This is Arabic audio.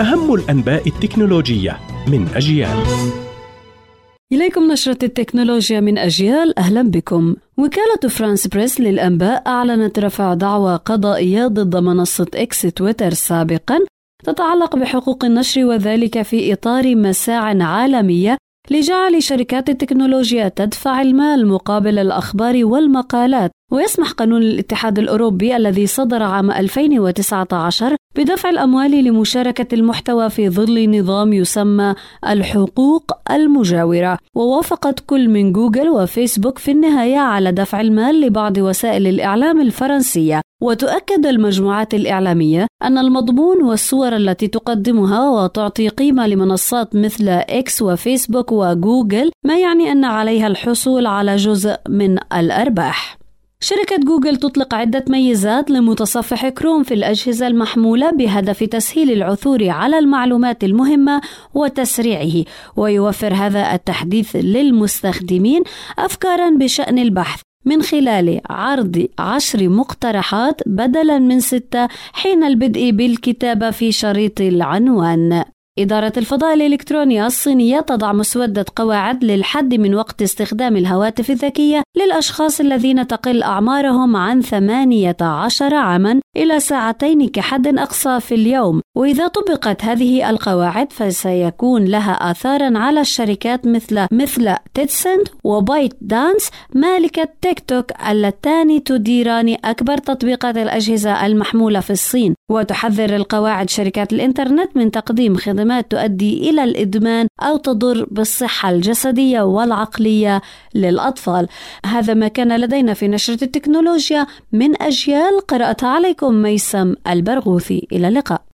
أهم الأنباء التكنولوجية من أجيال. إليكم نشرة التكنولوجيا من أجيال. أهلا بكم. وكالة فرانس بريس للأنباء أعلنت رفع دعوى قضائية ضد منصة إكس تويتر سابقا تتعلق بحقوق النشر وذلك في إطار مساع عالمية لجعل شركات التكنولوجيا تدفع المال مقابل الأخبار والمقالات. ويسمح قانون الاتحاد الأوروبي الذي صدر عام 2019 بدفع الأموال لمشاركة المحتوى في ظل نظام يسمى الحقوق المجاورة. ووافقت كل من جوجل وفيسبوك في النهاية على دفع المال لبعض وسائل الإعلام الفرنسية. وتؤكد المجموعات الإعلامية أن المضمون والصور التي تقدمها وتعطي قيمة لمنصات مثل إكس وفيسبوك وجوجل ما يعني أن عليها الحصول على جزء من الأرباح. شركة جوجل تطلق عدة ميزات لمتصفح كروم في الأجهزة المحمولة بهدف تسهيل العثور على المعلومات المهمة وتسريعه، ويوفر هذا التحديث للمستخدمين أفكارا بشأن البحث من خلال عرض عشر مقترحات بدلا من ستة حين البدء بالكتابة في شريط العنوان. إدارة الفضاء الإلكتروني الصينية تضع مسودة قواعد للحد من وقت استخدام الهواتف الذكية للأشخاص الذين تقل أعمارهم عن 18 عاما إلى ساعتين كحد أقصى في اليوم. وإذا طبقت هذه القواعد فسيكون لها آثارا على الشركات مثل مثل تيتسنت وبايت دانس مالكة تيك توك اللتان تديران أكبر تطبيقات الأجهزة المحمولة في الصين. وتحذر القواعد شركات الإنترنت من تقديم خدمات تؤدي إلى الإدمان أو تضر بالصحة الجسدية والعقلية للأطفال. هذا ما كان لدينا في نشرة التكنولوجيا. من أجيال قرأتها عليكم ميسم البرغوثي. إلى اللقاء.